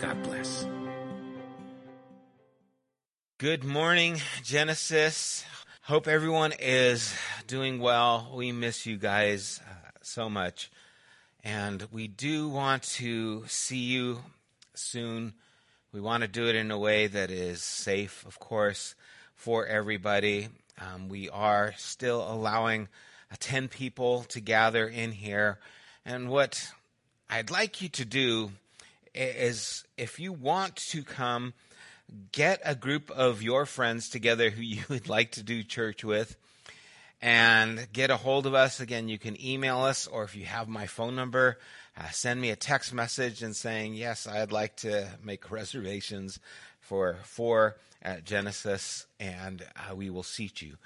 God bless. Good morning, Genesis. Hope everyone is doing well. We miss you guys uh, so much. And we do want to see you soon we want to do it in a way that is safe, of course, for everybody. Um, we are still allowing uh, 10 people to gather in here. And what I'd like you to do is if you want to come, get a group of your friends together who you would like to do church with and get a hold of us. Again, you can email us, or if you have my phone number, uh, send me a text message and saying, Yes, I'd like to make reservations for four at Genesis, and uh, we will seat you.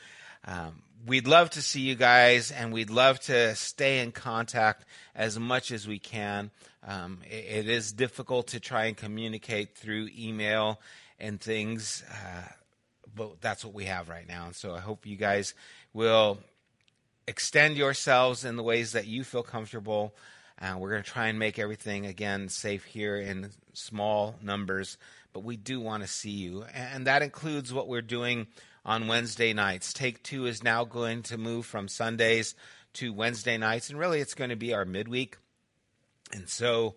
Um, we'd love to see you guys, and we'd love to stay in contact as much as we can. Um, it, it is difficult to try and communicate through email and things, uh, but that's what we have right now. And so I hope you guys will extend yourselves in the ways that you feel comfortable. Uh, we're going to try and make everything, again, safe here in small numbers, but we do want to see you. And that includes what we're doing on Wednesday nights. Take Two is now going to move from Sundays to Wednesday nights, and really it's going to be our midweek. And so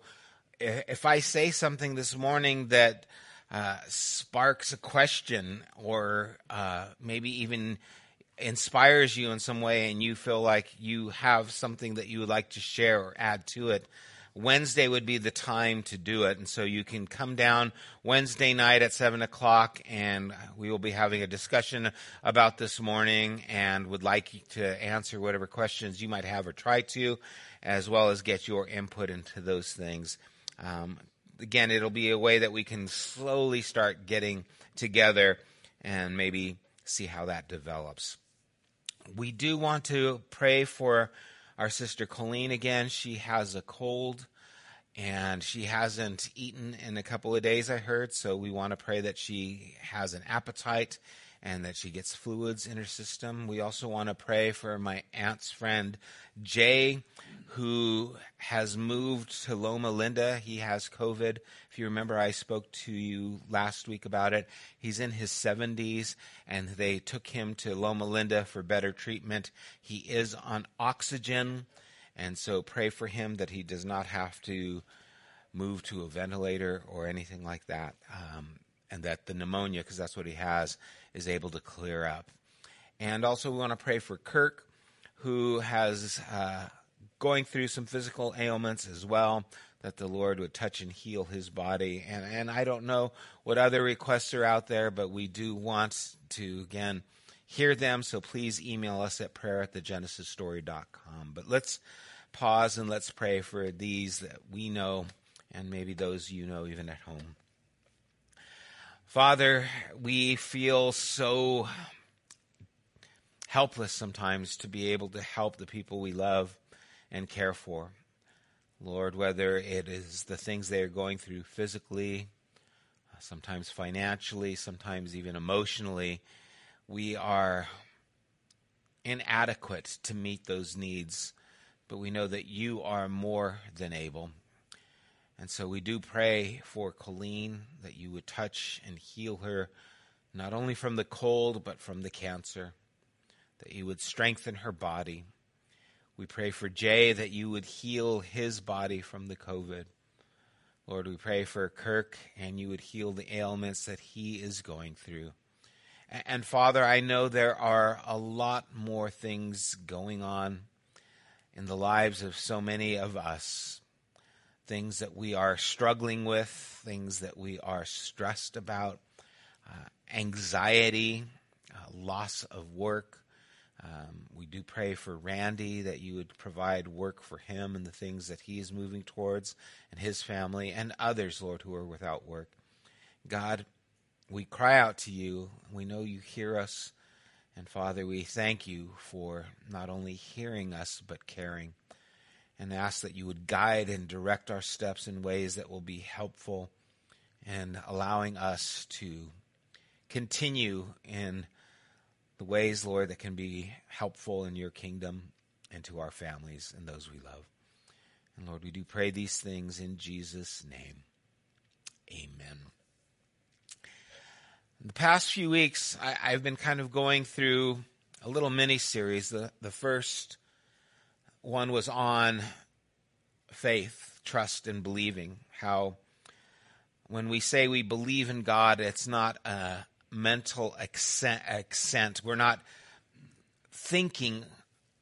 if I say something this morning that uh, sparks a question or uh, maybe even inspires you in some way and you feel like you have something that you would like to share or add to it, Wednesday would be the time to do it. And so you can come down Wednesday night at 7 o'clock and we will be having a discussion about this morning and would like to answer whatever questions you might have or try to, as well as get your input into those things. Um, again, it'll be a way that we can slowly start getting together and maybe see how that develops we do want to pray for our sister Colleen again. She has a cold and she hasn't eaten in a couple of days, I heard. So we want to pray that she has an appetite and that she gets fluids in her system. We also want to pray for my aunt's friend, Jay, who has moved to Loma Linda. He has COVID. If you remember, I spoke to you last week about it. He's in his 70s, and they took him to Loma Linda for better treatment. He is on oxygen, and so pray for him that he does not have to move to a ventilator or anything like that, um, and that the pneumonia, because that's what he has, is able to clear up. And also, we want to pray for Kirk, who has. Uh, going through some physical ailments as well, that the Lord would touch and heal his body. And, and I don't know what other requests are out there, but we do want to, again, hear them. So please email us at prayer at thegenesisstory.com. But let's pause and let's pray for these that we know and maybe those you know even at home. Father, we feel so helpless sometimes to be able to help the people we love and care for. Lord, whether it is the things they are going through physically, sometimes financially, sometimes even emotionally, we are inadequate to meet those needs, but we know that you are more than able. And so we do pray for Colleen that you would touch and heal her, not only from the cold, but from the cancer, that you would strengthen her body we pray for Jay that you would heal his body from the COVID. Lord, we pray for Kirk and you would heal the ailments that he is going through. And Father, I know there are a lot more things going on in the lives of so many of us. Things that we are struggling with, things that we are stressed about, uh, anxiety, uh, loss of work. Um, we do pray for Randy that you would provide work for him and the things that he is moving towards and his family and others, Lord, who are without work. God, we cry out to you. We know you hear us. And Father, we thank you for not only hearing us, but caring. And ask that you would guide and direct our steps in ways that will be helpful and allowing us to continue in the ways, Lord, that can be helpful in your kingdom and to our families and those we love. And Lord, we do pray these things in Jesus' name. Amen. In the past few weeks, I, have been kind of going through a little mini series. The, the first one was on faith, trust, and believing. How when we say we believe in God, it's not a mental accent. accent. We're not thinking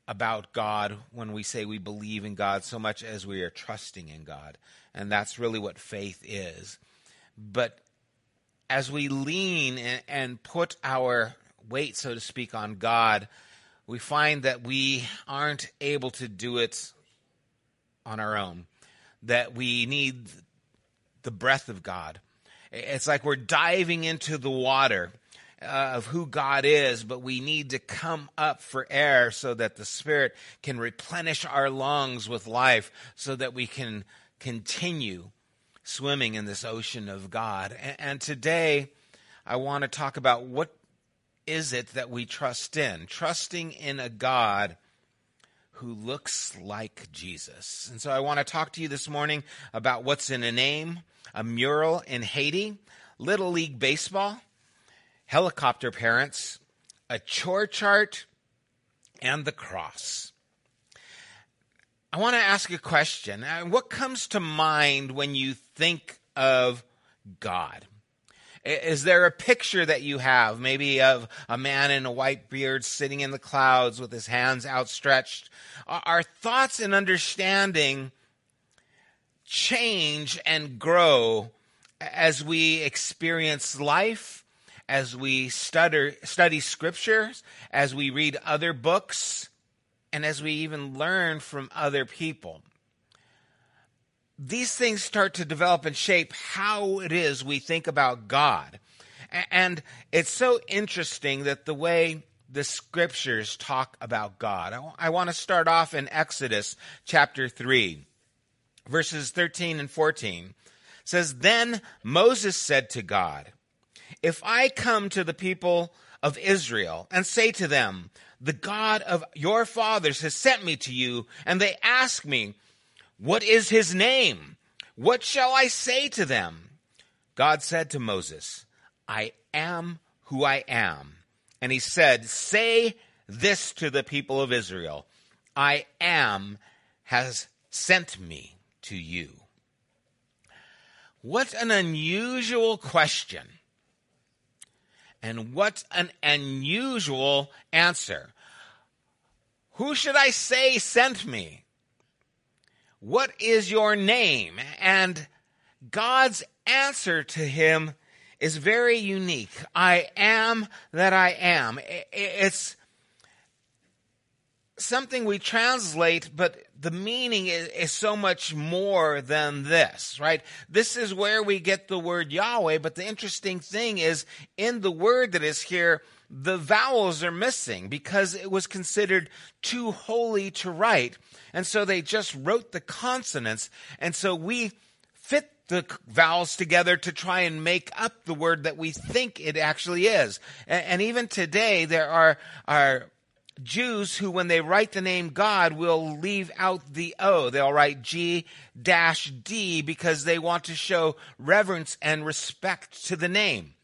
about God when we say we believe in God so much as we are trusting in God. And that's really what faith is. But as we lean and, and put our weight, so to speak, on God, we find that we aren't able to do it on our own, that we need the breath of God. It's like we're diving into the water uh, of who God is, but we need to come up for air so that the Spirit can replenish our lungs with life so that we can continue swimming in this ocean of God. And, and today, I want to talk about what is it that we trust in? Trusting in a God who looks like Jesus. And so I want to talk to you this morning about what's in a name, a mural in Haiti, Little League Baseball, helicopter parents, a chore chart, and the cross. I want to ask a question. Uh, what comes to mind when you think of God? Is there a picture that you have, maybe of a man in a white beard sitting in the clouds with his hands outstretched? Our thoughts and understanding change and grow as we experience life, as we study, study scriptures, as we read other books, and as we even learn from other people. These things start to develop and shape how it is we think about God. And it's so interesting that the way the scriptures talk about God. I want to start off in Exodus chapter 3, verses 13 and 14. Says, Then Moses said to God, If I come to the people of Israel and say to them, the God of your fathers has sent me to you, and they ask me, What is his name? What shall I say to them? God said to Moses, I am who I am. And he said, Say this to the people of Israel I am has sent me to you. What an unusual question. And what an unusual answer. Who should I say sent me? What is your name? And God's answer to him is very unique. I am that I am. It's something we translate, but the meaning is, is, so much more than this, right? This is where we get the word Yahweh, but the interesting thing is in the word that is here, the vowels are missing because it was considered too holy to write. And so they just wrote the consonants. And so we fit the vowels together to try and make up the word that we think it actually is. And, and even today, there are, are Jews who, when they write the name God, will leave out the O. They'll write G dash D because they want to show reverence and respect to the name.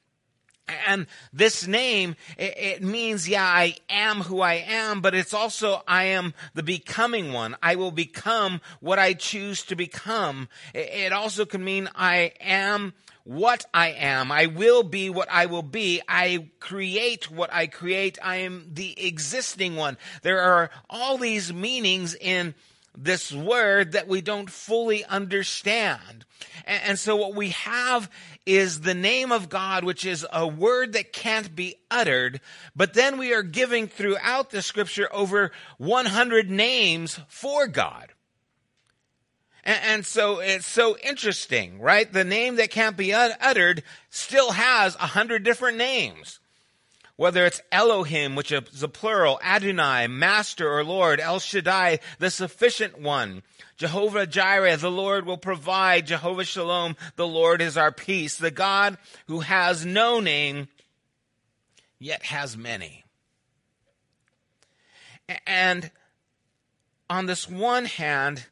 And this name, it, means, yeah, I am who I am, but it's also, I am the becoming one. I will become what I choose to become. It also can mean I am what I am. I will be what I will be. I create what I create. I am the existing one. There are all these meanings in this word that we don't fully understand. And, and, so what we have is the name of God, which is a word that can't be uttered. But then we are giving throughout the scripture over 100 names for God. And, and so it's so interesting, right? The name that can't be uttered still has a hundred different names. Whether it's Elohim, which is a plural, Adonai, Master or Lord, El Shaddai, the sufficient one, Jehovah Jireh, the Lord will provide, Jehovah Shalom, the Lord is our peace, the God who has no name, yet has many. And on this one hand,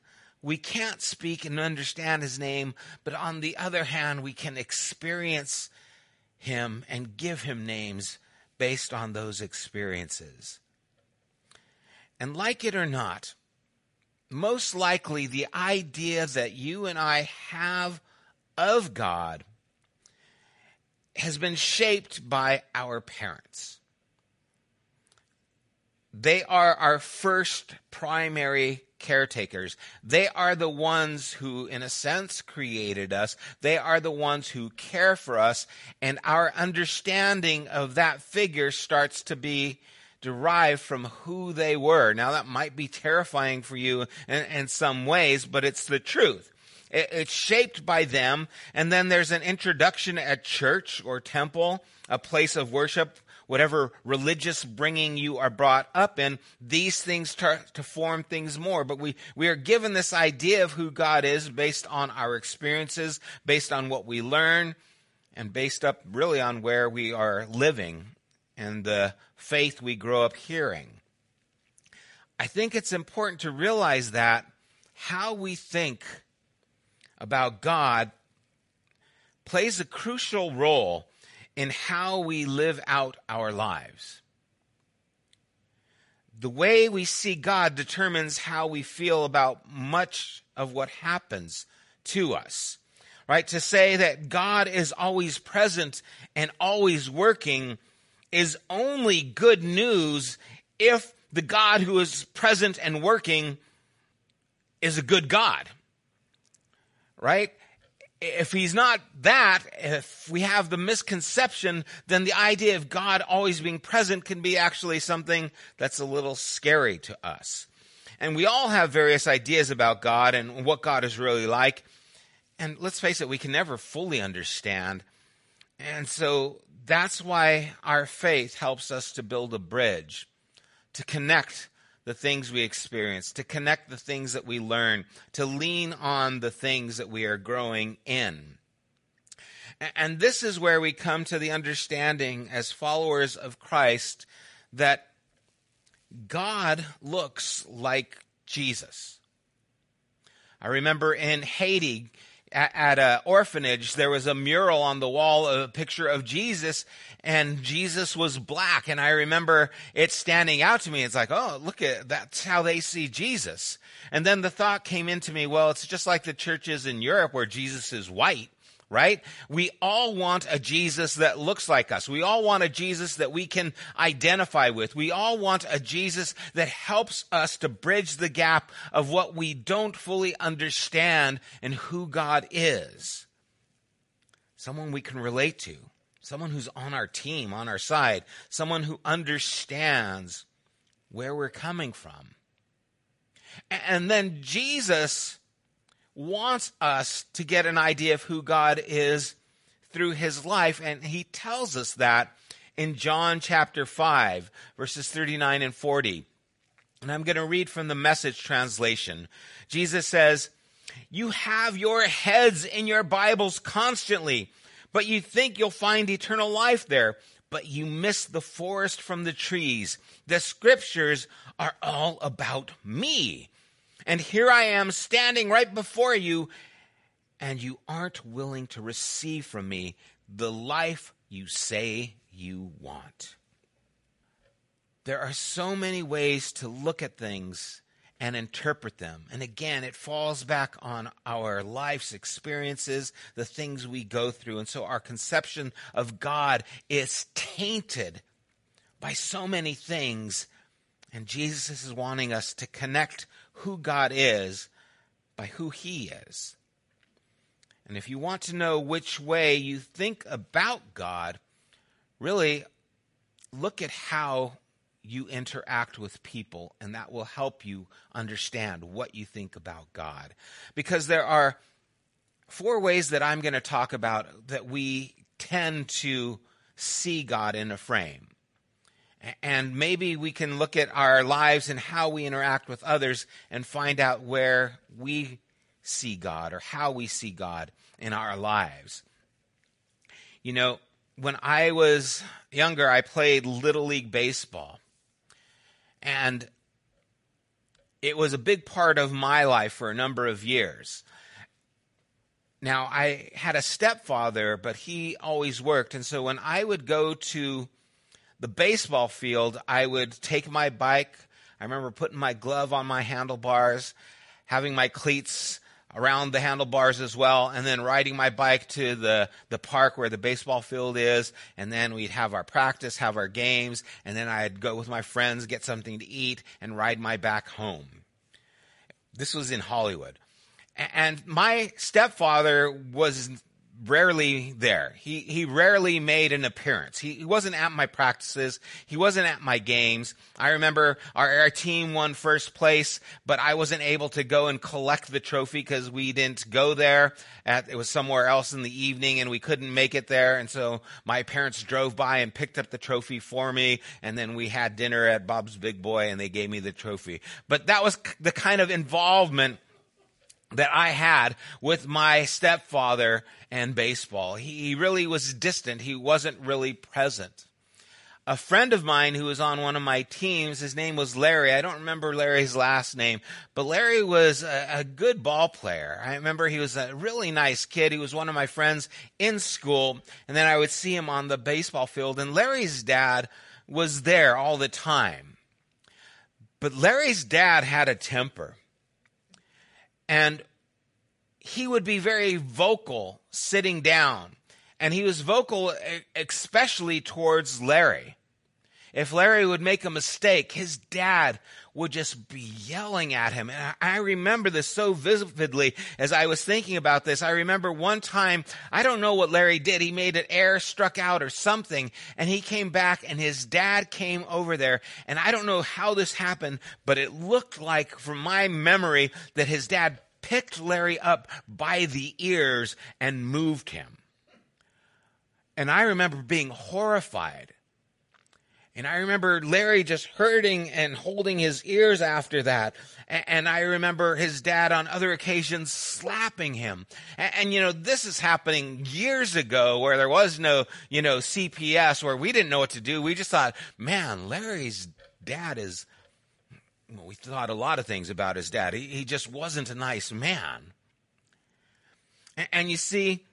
we can't speak and understand his name, but on the other hand, we can experience him and give him names based on those experiences. And like it or not, most likely the idea that you and I have of God has been shaped by our parents. They are our first primary caretakers. They are the ones who, in a sense, created us. They are the ones who care for us. And our understanding of that figure starts to be derived from who they were. Now, that might be terrifying for you in, in some ways, but it's the truth. It, it's shaped by them. And then there's an introduction at church or temple, a place of worship whatever religious bringing you are brought up in, these things start to form things more. But we, we are given this idea of who God is based on our experiences, based on what we learn, and based up really on where we are living and the faith we grow up hearing. I think it's important to realize that how we think about God plays a crucial role in how we live out our lives. The way we see God determines how we feel about much of what happens to us. Right? To say that God is always present and always working is only good news if the God who is present and working is a good God. Right? If he's not that, if we have the misconception, then the idea of God always being present can be actually something that's a little scary to us. And we all have various ideas about God and what God is really like. And let's face it, we can never fully understand. And so that's why our faith helps us to build a bridge, to connect the things we experience, to connect the things that we learn, to lean on the things that we are growing in. And this is where we come to the understanding as followers of Christ that God looks like Jesus. I remember in Haiti, at, an orphanage, there was a mural on the wall, a picture of Jesus, and Jesus was black. And I remember it standing out to me. It's like, oh, look at that's how they see Jesus. And then the thought came into me, well, it's just like the churches in Europe where Jesus is white right? We all want a Jesus that looks like us. We all want a Jesus that we can identify with. We all want a Jesus that helps us to bridge the gap of what we don't fully understand and who God is. Someone we can relate to. Someone who's on our team, on our side. Someone who understands where we're coming from. And then Jesus wants us to get an idea of who God is through his life. And he tells us that in John chapter 5, verses 39 and 40. And I'm going to read from the message translation. Jesus says, You have your heads in your Bibles constantly, but you think you'll find eternal life there, but you miss the forest from the trees. The scriptures are all about me. And here I am standing right before you, and you aren't willing to receive from me the life you say you want. There are so many ways to look at things and interpret them. And again, it falls back on our life's experiences, the things we go through. And so our conception of God is tainted by so many things. And Jesus is wanting us to connect who God is by who he is. And if you want to know which way you think about God, really look at how you interact with people, and that will help you understand what you think about God. Because there are four ways that I'm going to talk about that we tend to see God in a frame. And maybe we can look at our lives and how we interact with others and find out where we see God or how we see God in our lives. You know, when I was younger, I played Little League Baseball. And it was a big part of my life for a number of years. Now, I had a stepfather, but he always worked. And so when I would go to the baseball field, I would take my bike. I remember putting my glove on my handlebars, having my cleats around the handlebars as well, and then riding my bike to the, the park where the baseball field is, and then we'd have our practice, have our games, and then I'd go with my friends, get something to eat, and ride my back home. This was in Hollywood. And my stepfather was rarely there. He he rarely made an appearance. He, he, wasn't at my practices. He wasn't at my games. I remember our, our team won first place, but I wasn't able to go and collect the trophy because we didn't go there. At, it was somewhere else in the evening, and we couldn't make it there. And so my parents drove by and picked up the trophy for me, and then we had dinner at Bob's Big Boy, and they gave me the trophy. But that was the kind of involvement that I had with my stepfather and baseball. He really was distant. He wasn't really present. A friend of mine who was on one of my teams, his name was Larry. I don't remember Larry's last name, but Larry was a, a good ball player. I remember he was a really nice kid. He was one of my friends in school, and then I would see him on the baseball field, and Larry's dad was there all the time. But Larry's dad had a temper. And he would be very vocal sitting down. And he was vocal especially towards Larry. If Larry would make a mistake, his dad would just be yelling at him. And I remember this so vividly as I was thinking about this. I remember one time, I don't know what Larry did. He made an air struck out or something, and he came back and his dad came over there. And I don't know how this happened, but it looked like from my memory that his dad picked Larry up by the ears and moved him. And I remember being horrified and I remember Larry just hurting and holding his ears after that. And I remember his dad on other occasions slapping him. And, and, you know, this is happening years ago where there was no, you know, CPS where we didn't know what to do. We just thought, man, Larry's dad is, well, we thought a lot of things about his dad. He, he just wasn't a nice man. and, and you see,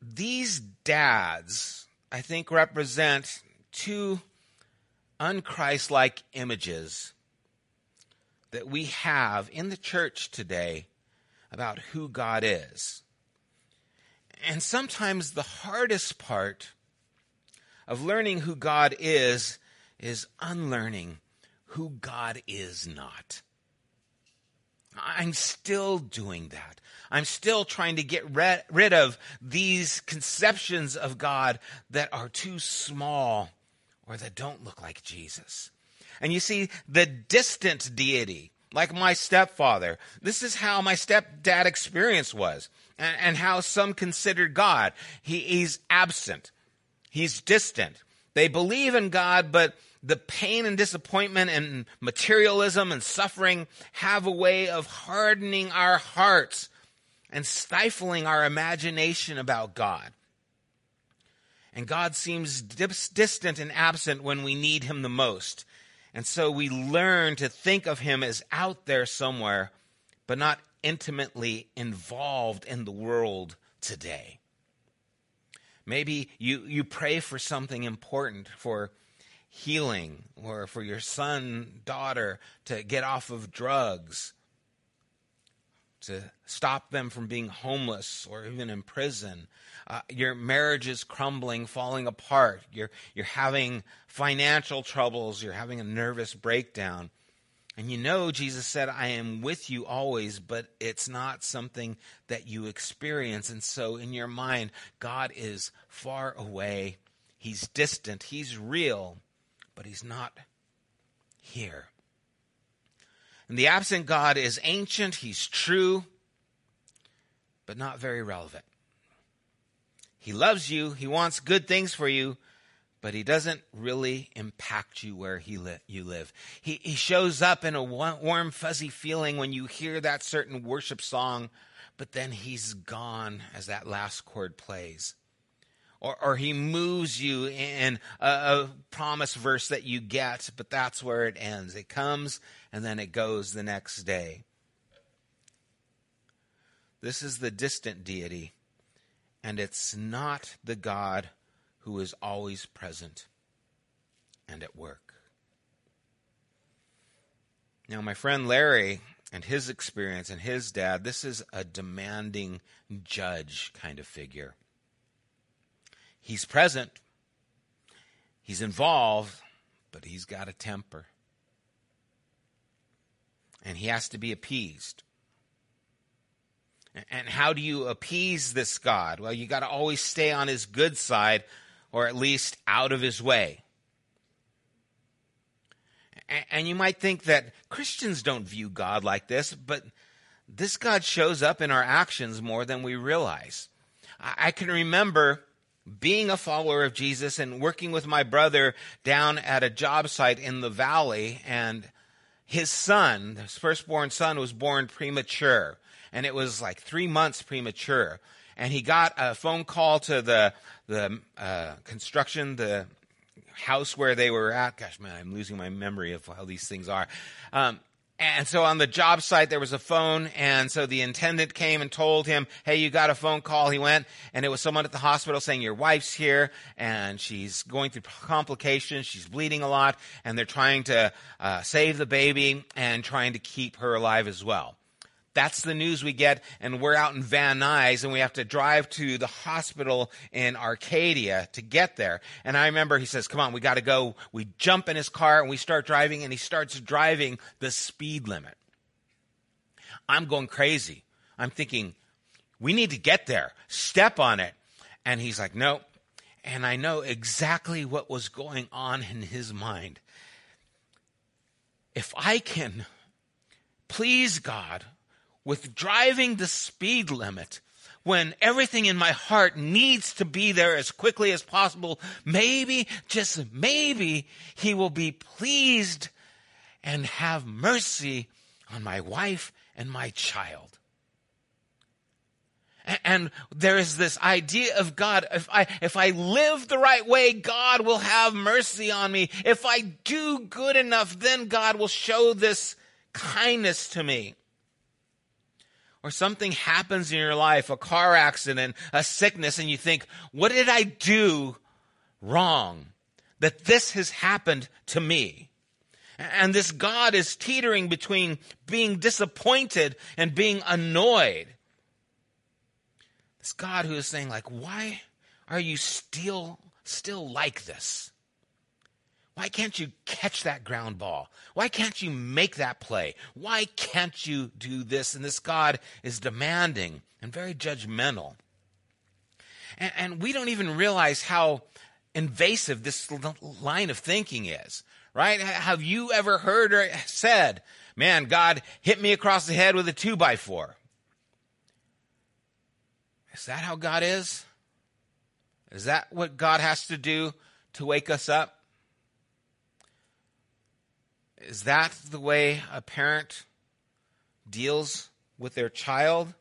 these dads, I think, represent two unchristlike images that we have in the church today about who God is. And sometimes the hardest part of learning who God is is unlearning who God is not. I'm still doing that. I'm still trying to get rid of these conceptions of God that are too small or that don't look like Jesus. And you see, the distant deity, like my stepfather, this is how my stepdad experience was, and, and how some considered God. He, he's absent, he's distant. They believe in God, but the pain and disappointment and materialism and suffering have a way of hardening our hearts and stifling our imagination about God. And God seems distant and absent when we need him the most. And so we learn to think of him as out there somewhere, but not intimately involved in the world today. Maybe you, you pray for something important, for healing or for your son, daughter to get off of drugs, to stop them from being homeless or even in prison. Uh, your marriage is crumbling, falling apart. You're, you're having financial troubles. You're having a nervous breakdown. And you know, Jesus said, I am with you always, but it's not something that you experience. And so in your mind, God is far away. He's distant. He's real, but he's not here. And the absent God is ancient. He's true, but not very relevant. He loves you. He wants good things for you, but he doesn't really impact you where he li- you live. He, he shows up in a warm, fuzzy feeling when you hear that certain worship song, but then he's gone as that last chord plays. Or, or he moves you in a, a promise verse that you get, but that's where it ends. It comes and then it goes the next day. This is the distant deity, and it's not the God who is always present and at work. Now, my friend Larry and his experience and his dad, this is a demanding judge kind of figure. He's present, he's involved, but he's got a temper. And he has to be appeased. And how do you appease this God? Well, you got to always stay on his good side or at least out of his way. And you might think that Christians don't view God like this, but this God shows up in our actions more than we realize. I can remember being a follower of Jesus and working with my brother down at a job site in the valley, and his son, his firstborn son, was born premature. And it was like three months premature. And he got a phone call to the the uh, construction, the house where they were at. Gosh, man, I'm losing my memory of how these things are. Um, and so on the job site, there was a phone. And so the attendant came and told him, Hey, you got a phone call. He went and it was someone at the hospital saying, your wife's here and she's going through complications. She's bleeding a lot and they're trying to uh, save the baby and trying to keep her alive as well. That's the news we get, and we're out in Van Nuys, and we have to drive to the hospital in Arcadia to get there. And I remember he says, Come on, we got to go. We jump in his car and we start driving, and he starts driving the speed limit. I'm going crazy. I'm thinking, We need to get there. Step on it. And he's like, No. And I know exactly what was going on in his mind. If I can please God with driving the speed limit when everything in my heart needs to be there as quickly as possible, maybe, just maybe, he will be pleased and have mercy on my wife and my child. And there is this idea of God. If I, if I live the right way, God will have mercy on me. If I do good enough, then God will show this kindness to me or something happens in your life, a car accident, a sickness, and you think, what did I do wrong that this has happened to me? And this God is teetering between being disappointed and being annoyed. This God who is saying, like, why are you still, still like this? Why can't you catch that ground ball? Why can't you make that play? Why can't you do this? And this God is demanding and very judgmental. And, and we don't even realize how invasive this line of thinking is, right? Have you ever heard or said, man, God hit me across the head with a two by four? Is that how God is? Is that what God has to do to wake us up? Is that the way a parent deals with their child?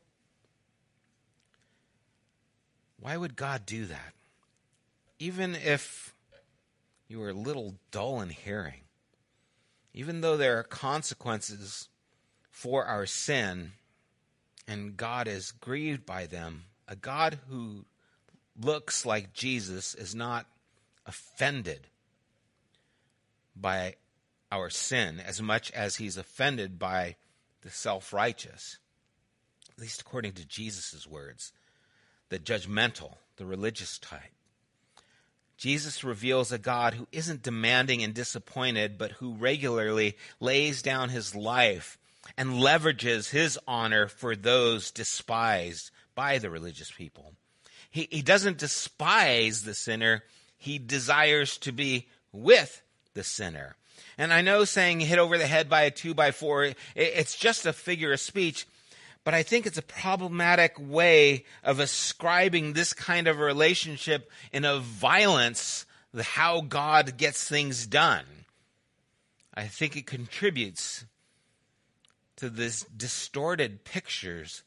Why would God do that? Even if you are a little dull in hearing, even though there are consequences for our sin and God is grieved by them, a God who looks like Jesus is not offended by our sin as much as he's offended by the self righteous, at least according to Jesus' words, the judgmental, the religious type. Jesus reveals a God who isn't demanding and disappointed, but who regularly lays down his life and leverages his honor for those despised by the religious people. He, he doesn't despise the sinner, he desires to be with the sinner. And I know saying hit over the head by a two by four, it's just a figure of speech, but I think it's a problematic way of ascribing this kind of relationship in a violence, how God gets things done. I think it contributes to this distorted pictures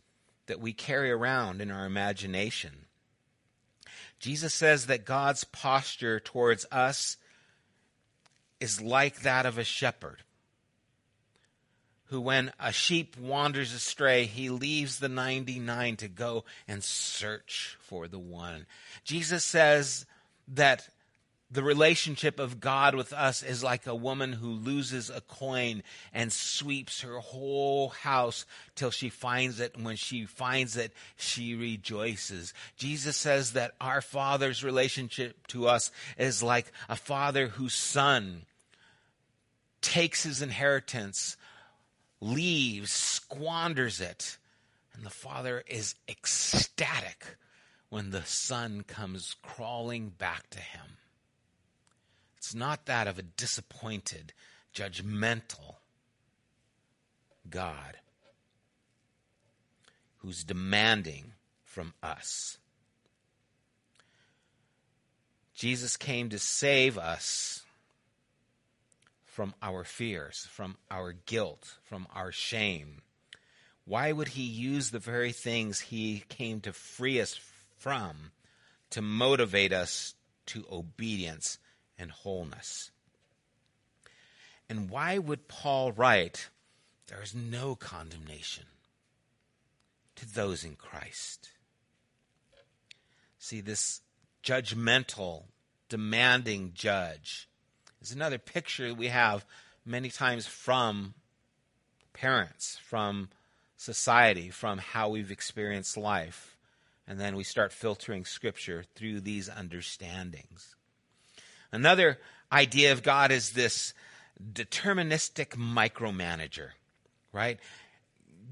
that we carry around in our imagination. Jesus says that God's posture towards us is like that of a shepherd who, when a sheep wanders astray, he leaves the 99 to go and search for the one. Jesus says that the relationship of God with us is like a woman who loses a coin and sweeps her whole house till she finds it. And when she finds it, she rejoices. Jesus says that our Father's relationship to us is like a father whose son takes his inheritance leaves, squanders it. And the father is ecstatic when the son comes crawling back to him. It's not that of a disappointed, judgmental God who's demanding from us. Jesus came to save us from our fears, from our guilt, from our shame? Why would he use the very things he came to free us from to motivate us to obedience and wholeness? And why would Paul write, There is no condemnation to those in Christ? See, this judgmental, demanding judge is another picture we have many times from parents, from society, from how we've experienced life. And then we start filtering Scripture through these understandings. Another idea of God is this deterministic micromanager, right?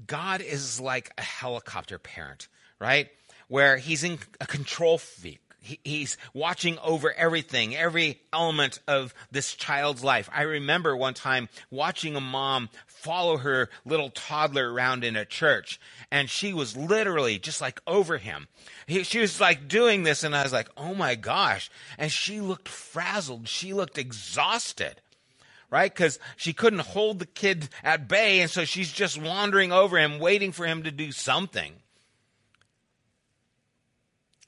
God is like a helicopter parent, right? Where he's in a control freak he's watching over everything, every element of this child's life. I remember one time watching a mom follow her little toddler around in a church, and she was literally just like over him. He, she was like doing this, and I was like, oh my gosh. And she looked frazzled. She looked exhausted right? Because she couldn't hold the kid at bay, and so she's just wandering over him, waiting for him to do something.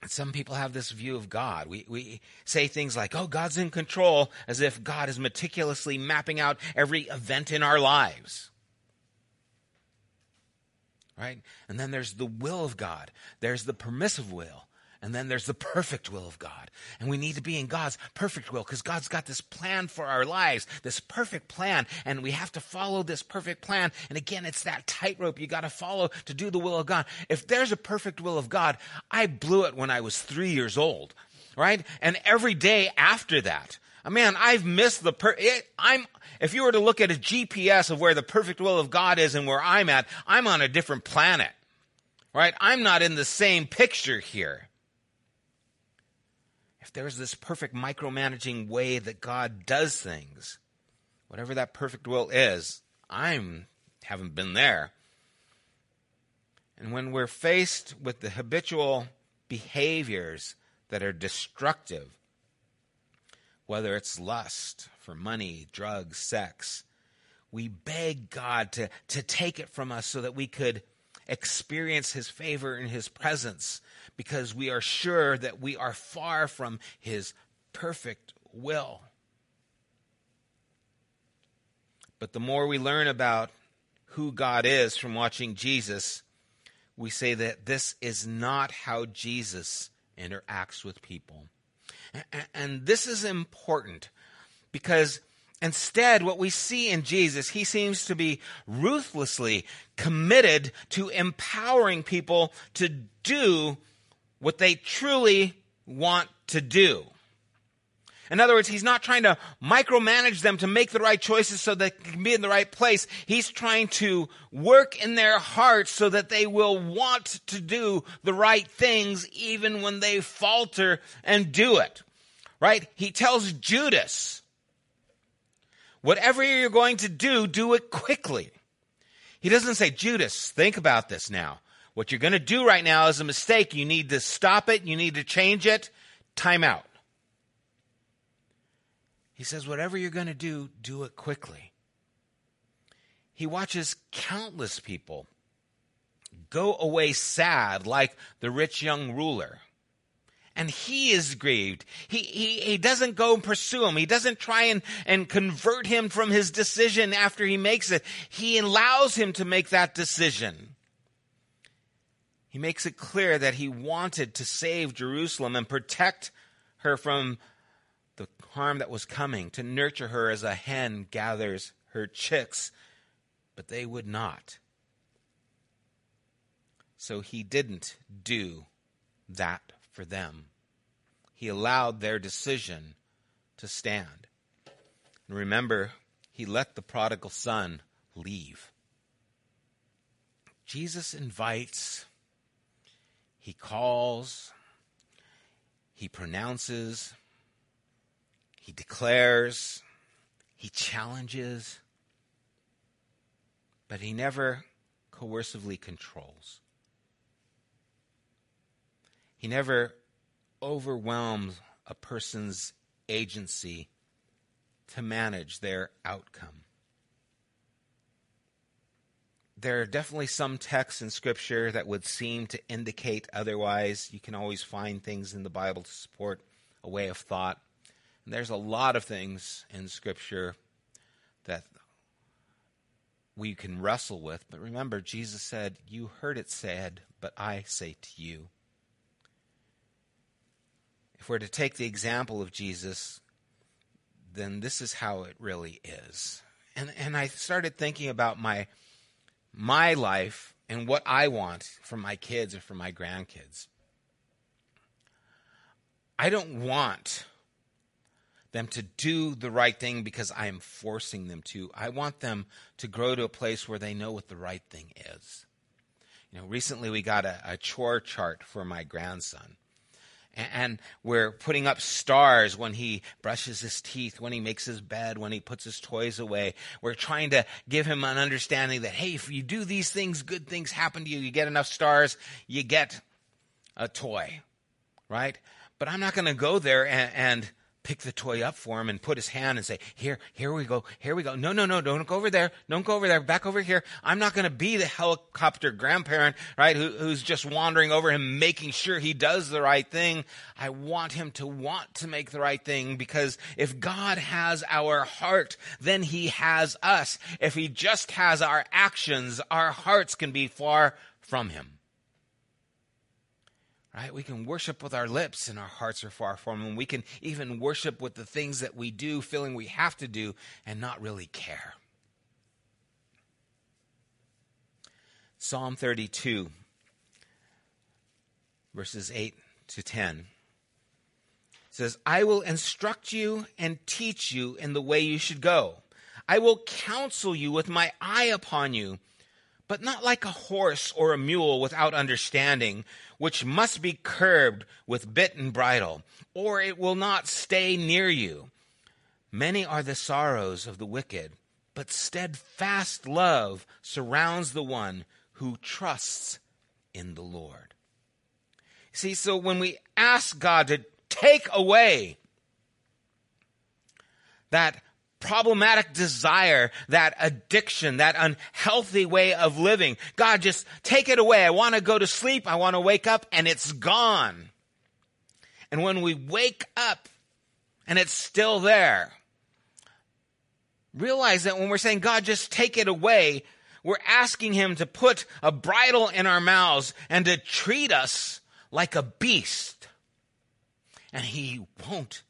Some people have this view of God. We, we say things like, oh, God's in control, as if God is meticulously mapping out every event in our lives. Right? And then there's the will of God, there's the permissive will. And then there's the perfect will of God. And we need to be in God's perfect will because God's got this plan for our lives, this perfect plan. And we have to follow this perfect plan. And again, it's that tightrope you got to follow to do the will of God. If there's a perfect will of God, I blew it when I was three years old, right? And every day after that, man, I've missed the per, it, I'm, if you were to look at a GPS of where the perfect will of God is and where I'm at, I'm on a different planet, right? I'm not in the same picture here if there's this perfect micromanaging way that God does things, whatever that perfect will is, I'm haven't been there. And when we're faced with the habitual behaviors that are destructive, whether it's lust for money, drugs, sex, we beg God to, to take it from us so that we could experience his favor and his presence because we are sure that we are far from his perfect will. But the more we learn about who God is from watching Jesus, we say that this is not how Jesus interacts with people. And this is important because Instead, what we see in Jesus, he seems to be ruthlessly committed to empowering people to do what they truly want to do. In other words, he's not trying to micromanage them to make the right choices so they can be in the right place. He's trying to work in their hearts so that they will want to do the right things even when they falter and do it. Right? He tells Judas, whatever you're going to do, do it quickly. He doesn't say, Judas, think about this now. What you're going to do right now is a mistake. You need to stop it. You need to change it. Time out. He says, whatever you're going to do, do it quickly. He watches countless people go away sad, like the rich young ruler. And he is grieved. He, he, he doesn't go and pursue him. He doesn't try and, and convert him from his decision after he makes it. He allows him to make that decision. He makes it clear that he wanted to save Jerusalem and protect her from the harm that was coming, to nurture her as a hen gathers her chicks, but they would not. So he didn't do that for them. He allowed their decision to stand. And remember, he let the prodigal son leave. Jesus invites, he calls, he pronounces, he declares, he challenges, but he never coercively controls. He never overwhelms a person's agency to manage their outcome. There are definitely some texts in Scripture that would seem to indicate otherwise. You can always find things in the Bible to support a way of thought. And there's a lot of things in Scripture that we can wrestle with. But remember, Jesus said, You heard it said, but I say to you. If we're to take the example of Jesus, then this is how it really is. And, and I started thinking about my, my life and what I want for my kids or for my grandkids. I don't want them to do the right thing because I am forcing them to. I want them to grow to a place where they know what the right thing is. You know, recently we got a, a chore chart for my grandson. And we're putting up stars when he brushes his teeth, when he makes his bed, when he puts his toys away. We're trying to give him an understanding that, hey, if you do these things, good things happen to you. You get enough stars, you get a toy, right? But I'm not going to go there and, and pick the toy up for him and put his hand and say, Here, here we go, here we go. No, no, no, don't go over there. Don't go over there. Back over here. I'm not going to be the helicopter grandparent, right, who, who's just wandering over him, making sure he does the right thing. I want him to want to make the right thing because if God has our heart, then he has us. If he just has our actions, our hearts can be far from him. Right? We can worship with our lips and our hearts are far from Him. We can even worship with the things that we do, feeling we have to do, and not really care. Psalm 32, verses 8 to 10 says, I will instruct you and teach you in the way you should go. I will counsel you with my eye upon you but not like a horse or a mule without understanding, which must be curbed with bit and bridle, or it will not stay near you. Many are the sorrows of the wicked, but steadfast love surrounds the one who trusts in the Lord. See, so when we ask God to take away that problematic desire, that addiction, that unhealthy way of living. God, just take it away. I want to go to sleep. I want to wake up and it's gone. And when we wake up and it's still there, realize that when we're saying, God, just take it away, we're asking Him to put a bridle in our mouths and to treat us like a beast. And He won't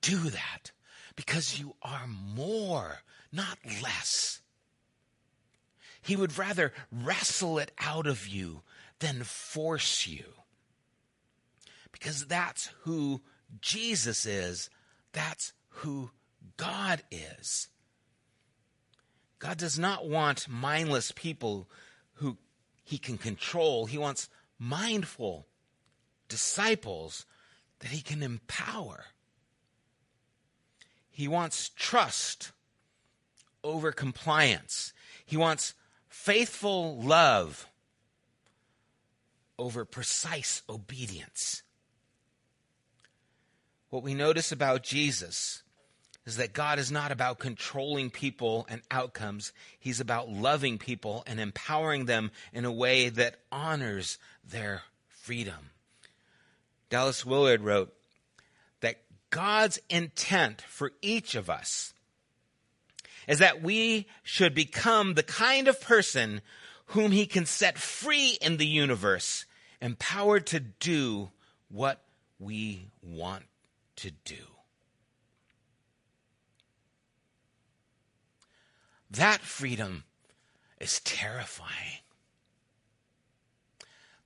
do that because you are more, not less. He would rather wrestle it out of you than force you. Because that's who Jesus is. That's who God is. God does not want mindless people who he can control. He wants mindful disciples that he can empower. He wants trust over compliance. He wants faithful love over precise obedience. What we notice about Jesus is that God is not about controlling people and outcomes. He's about loving people and empowering them in a way that honors their freedom. Dallas Willard wrote God's intent for each of us is that we should become the kind of person whom he can set free in the universe, empowered to do what we want to do. That freedom is terrifying.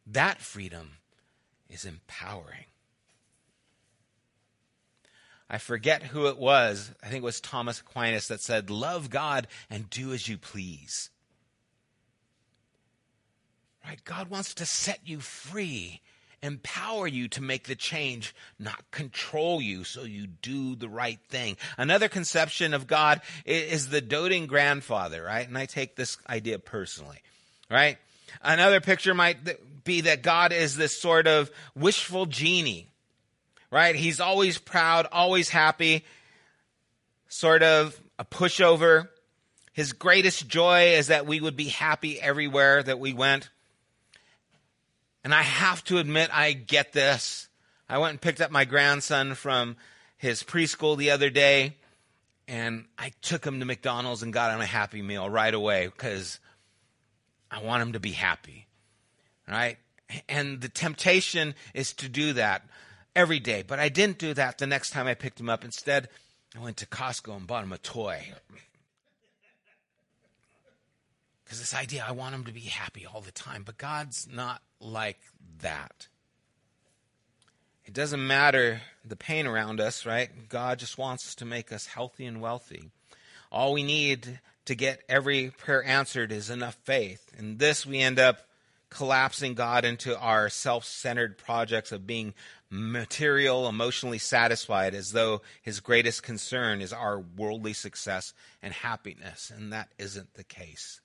That freedom is empowering. I forget who it was. I think it was Thomas Aquinas that said, Love God and do as you please. Right? God wants to set you free, empower you to make the change, not control you so you do the right thing. Another conception of God is the doting grandfather, right? And I take this idea personally, right? Another picture might be that God is this sort of wishful genie, right? He's always proud, always happy, sort of a pushover. His greatest joy is that we would be happy everywhere that we went. And I have to admit, I get this. I went and picked up my grandson from his preschool the other day, and I took him to McDonald's and got him a Happy Meal right away because I want him to be happy. Right? And the temptation is to do that every day. But I didn't do that the next time I picked him up. Instead, I went to Costco and bought him a toy. Because this idea, I want him to be happy all the time. But God's not like that. It doesn't matter the pain around us, right? God just wants us to make us healthy and wealthy. All we need to get every prayer answered is enough faith. And this we end up collapsing God into our self centered projects of being material, emotionally satisfied, as though his greatest concern is our worldly success and happiness. And that isn't the case.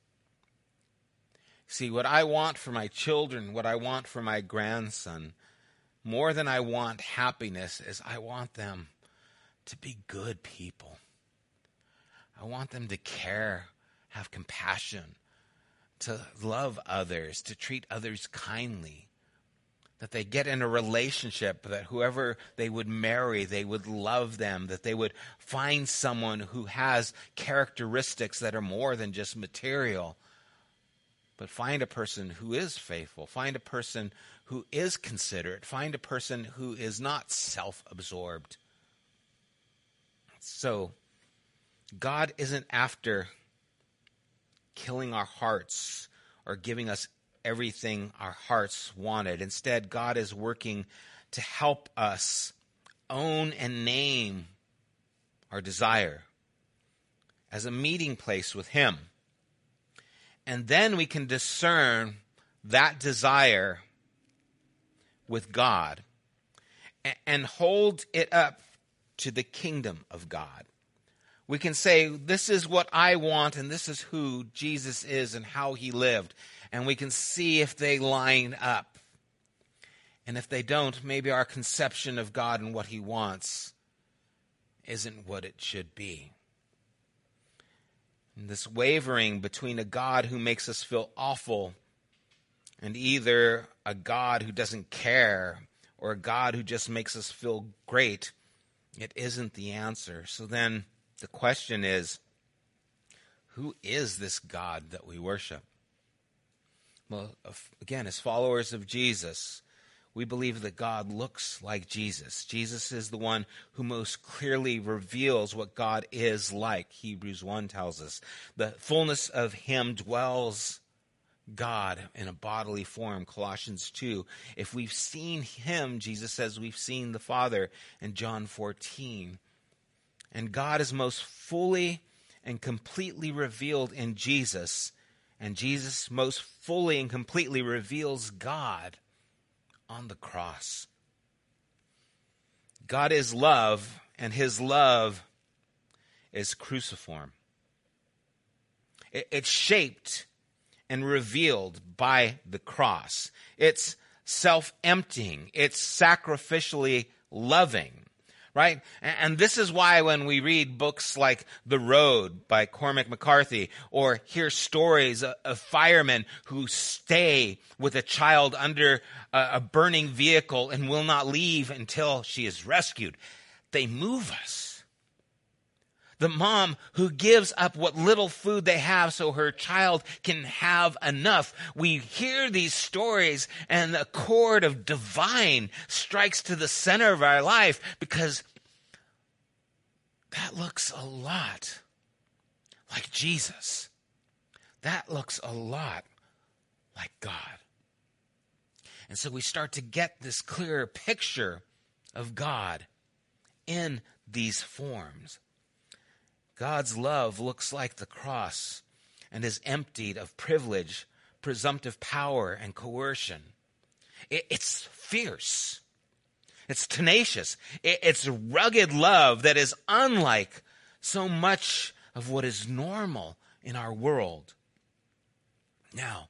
See, what I want for my children, what I want for my grandson, more than I want happiness, is I want them to be good people. I want them to care, have compassion, to love others, to treat others kindly. That they get in a relationship, that whoever they would marry, they would love them, that they would find someone who has characteristics that are more than just material. But find a person who is faithful, find a person who is considerate, find a person who is not self absorbed. So, God isn't after killing our hearts or giving us everything our hearts wanted. Instead, God is working to help us own and name our desire as a meeting place with Him. And then we can discern that desire with God and hold it up to the kingdom of God we can say, This is what I want, and this is who Jesus is and how he lived. And we can see if they line up. And if they don't, maybe our conception of God and what he wants isn't what it should be. And this wavering between a God who makes us feel awful and either a God who doesn't care or a God who just makes us feel great, it isn't the answer. So then, the question is who is this God that we worship? Well, again, as followers of Jesus, we believe that God looks like Jesus. Jesus is the one who most clearly reveals what God is like, Hebrews 1 tells us. The fullness of Him dwells God in a bodily form, Colossians 2. If we've seen Him, Jesus says we've seen the Father in John 14. And God is most fully and completely revealed in Jesus, and Jesus most fully and completely reveals God on the cross. God is love, and his love is cruciform. It's shaped and revealed by the cross. It's self emptying, it's sacrificially loving right? And this is why when we read books like The Road by Cormac McCarthy or hear stories of firemen who stay with a child under a burning vehicle and will not leave until she is rescued, they move us. The mom who gives up what little food they have so her child can have enough. We hear these stories and the chord of divine strikes to the center of our life because that looks a lot like Jesus. That looks a lot like God. And so we start to get this clearer picture of God in these forms. God's love looks like the cross and is emptied of privilege, presumptive power, and coercion. It's fierce. It's tenacious. It's rugged love that is unlike so much of what is normal in our world. Now,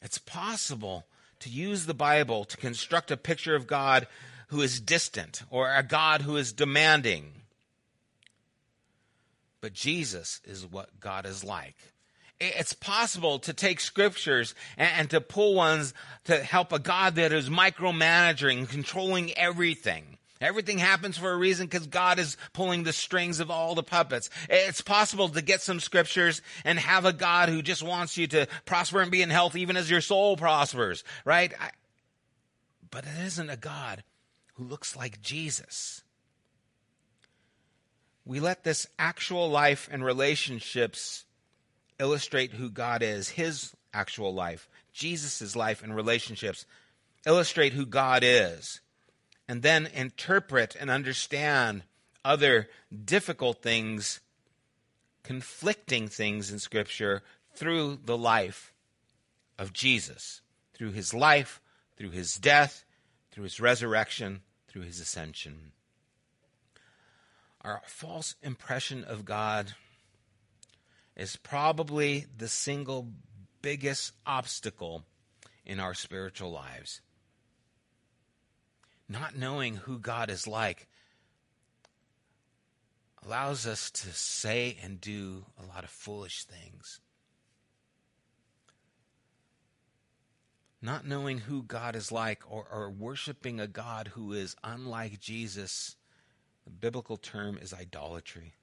it's possible to use the Bible to construct a picture of God who is distant or a God who is demanding. But Jesus is what God is like it's possible to take scriptures and, to pull ones to help a God that is micromanaging, controlling everything. Everything happens for a reason because God is pulling the strings of all the puppets. It's possible to get some scriptures and have a God who just wants you to prosper and be in health even as your soul prospers, right? I, but it isn't a God who looks like Jesus. We let this actual life and relationships illustrate who God is, his actual life, Jesus' life and relationships, illustrate who God is, and then interpret and understand other difficult things, conflicting things in Scripture through the life of Jesus, through his life, through his death, through his resurrection, through his ascension. Our false impression of God is probably the single biggest obstacle in our spiritual lives. Not knowing who God is like allows us to say and do a lot of foolish things. Not knowing who God is like or, or worshiping a God who is unlike Jesus, the biblical term is idolatry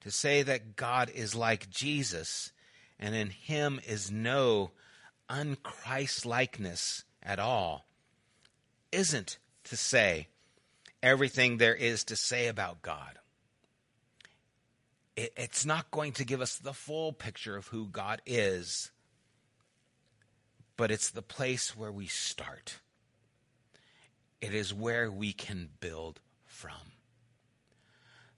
to say that God is like Jesus and in him is no unChristlikeness at all isn't to say everything there is to say about God. It, it's not going to give us the full picture of who God is, but it's the place where we start. It is where we can build.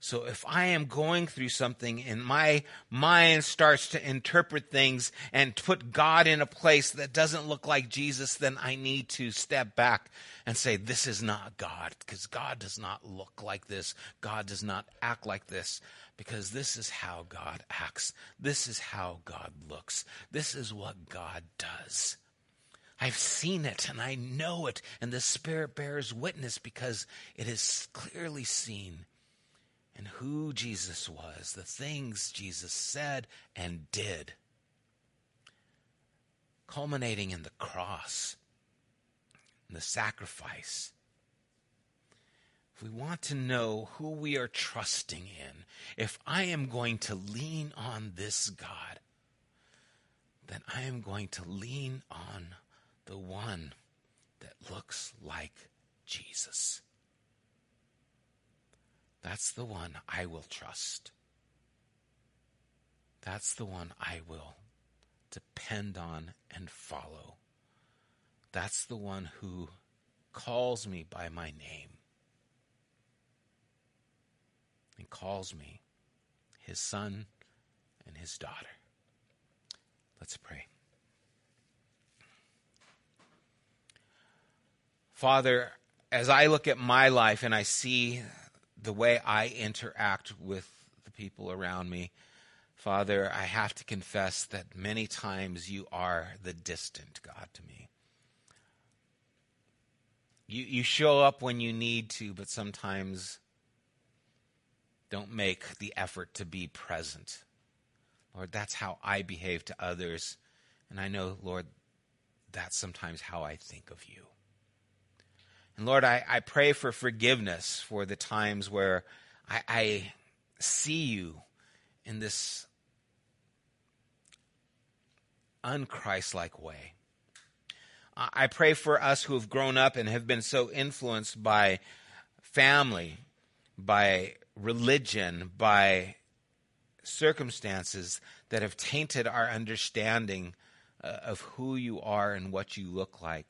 So if I am going through something and my mind starts to interpret things and put God in a place that doesn't look like Jesus, then I need to step back and say, this is not God because God does not look like this. God does not act like this because this is how God acts. This is how God looks. This is what God does. I've seen it and I know it, and the Spirit bears witness because it is clearly seen and who Jesus was, the things Jesus said and did, culminating in the cross, and the sacrifice. If we want to know who we are trusting in, if I am going to lean on this God, then I am going to lean on the one that looks like Jesus. That's the one I will trust. That's the one I will depend on and follow. That's the one who calls me by my name and calls me his son and his daughter. Let's pray. Father, as I look at my life and I see the way I interact with the people around me, Father, I have to confess that many times you are the distant God to me. You, you show up when you need to, but sometimes don't make the effort to be present. Lord, that's how I behave to others. And I know, Lord, that's sometimes how I think of you. And Lord, I, I pray for forgiveness for the times where I, I see you in this unchristlike way. I pray for us who have grown up and have been so influenced by family, by religion, by circumstances that have tainted our understanding uh, of who you are and what you look like.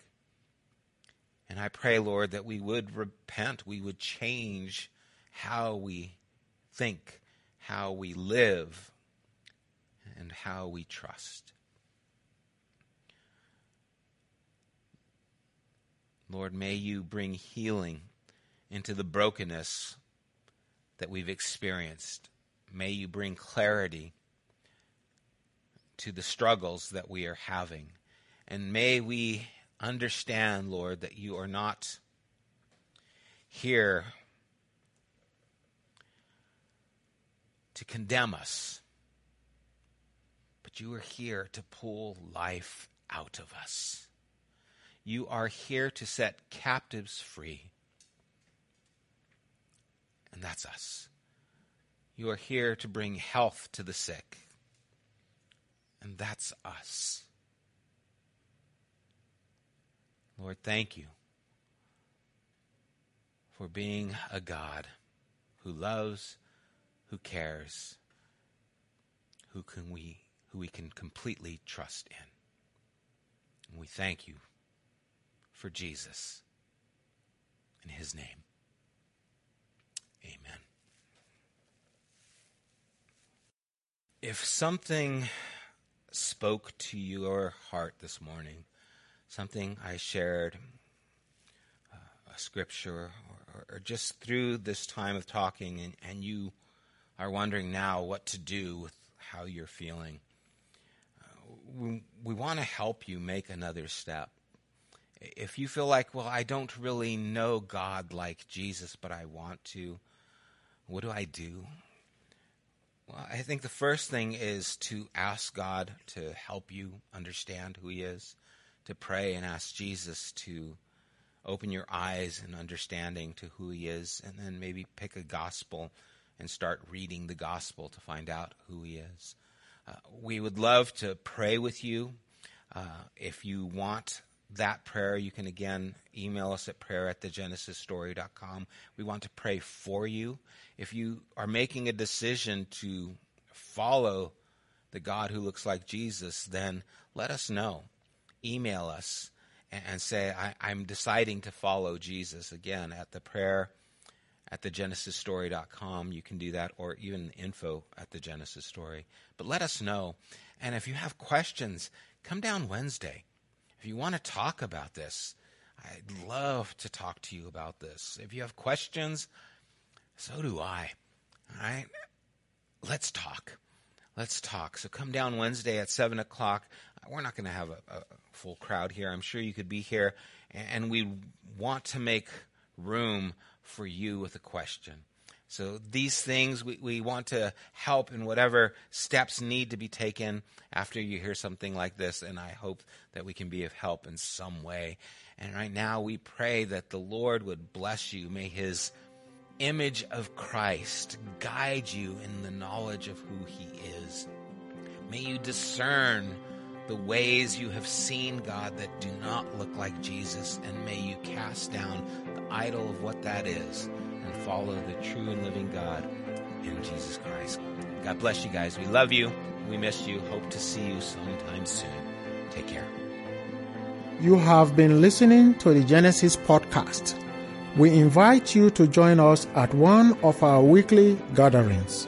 And I pray, Lord, that we would repent, we would change how we think, how we live, and how we trust. Lord, may you bring healing into the brokenness that we've experienced. May you bring clarity to the struggles that we are having. And may we understand, Lord, that you are not here to condemn us, but you are here to pull life out of us. You are here to set captives free. And that's us. You are here to bring health to the sick. And that's us. Lord, thank you for being a God who loves, who cares, who can we who we can completely trust in. And we thank you for Jesus in his name. Amen. If something spoke to your heart this morning, something I shared, uh, a scripture, or, or, just through this time of talking, and, and you are wondering now what to do with how you're feeling, uh, we, we want to help you make another step. If you feel like, well, I don't really know God like Jesus, but I want to, what do I do? Well, I think the first thing is to ask God to help you understand who He is, to pray and ask Jesus to open your eyes and understanding to who He is, and then maybe pick a gospel and start reading the gospel to find out who He is. Uh, we would love to pray with you. Uh, if you want that prayer, you can again email us at prayer at thegenesisstory.com. We want to pray for you. If you are making a decision to follow the God who looks like Jesus, then let us know. Email us and, say, I, am deciding to follow Jesus. Again, at the prayer at thegenesisstory.com, you can do that, or even info at the Genesis Story. But let us know. And if you have questions, come down Wednesday if you want to talk about this, I'd love to talk to you about this. If you have questions, so do I. All right? Let's talk. Let's talk. So come down Wednesday at 7 o'clock. We're not going to have a, a, full crowd here. I'm sure you could be here. And we want to make room for you with a question. So these things we, we want to help in whatever steps need to be taken after you hear something like this, and I hope that we can be of help in some way. And right now we pray that the Lord would bless you. May his image of Christ guide you in the knowledge of who he is. May you discern the ways you have seen, God, that do not look like Jesus, and may you cast down the idol of what that is and follow the true and living God in Jesus Christ. God bless you guys. We love you. We miss you. Hope to see you sometime soon. Take care. You have been listening to the Genesis podcast. We invite you to join us at one of our weekly gatherings.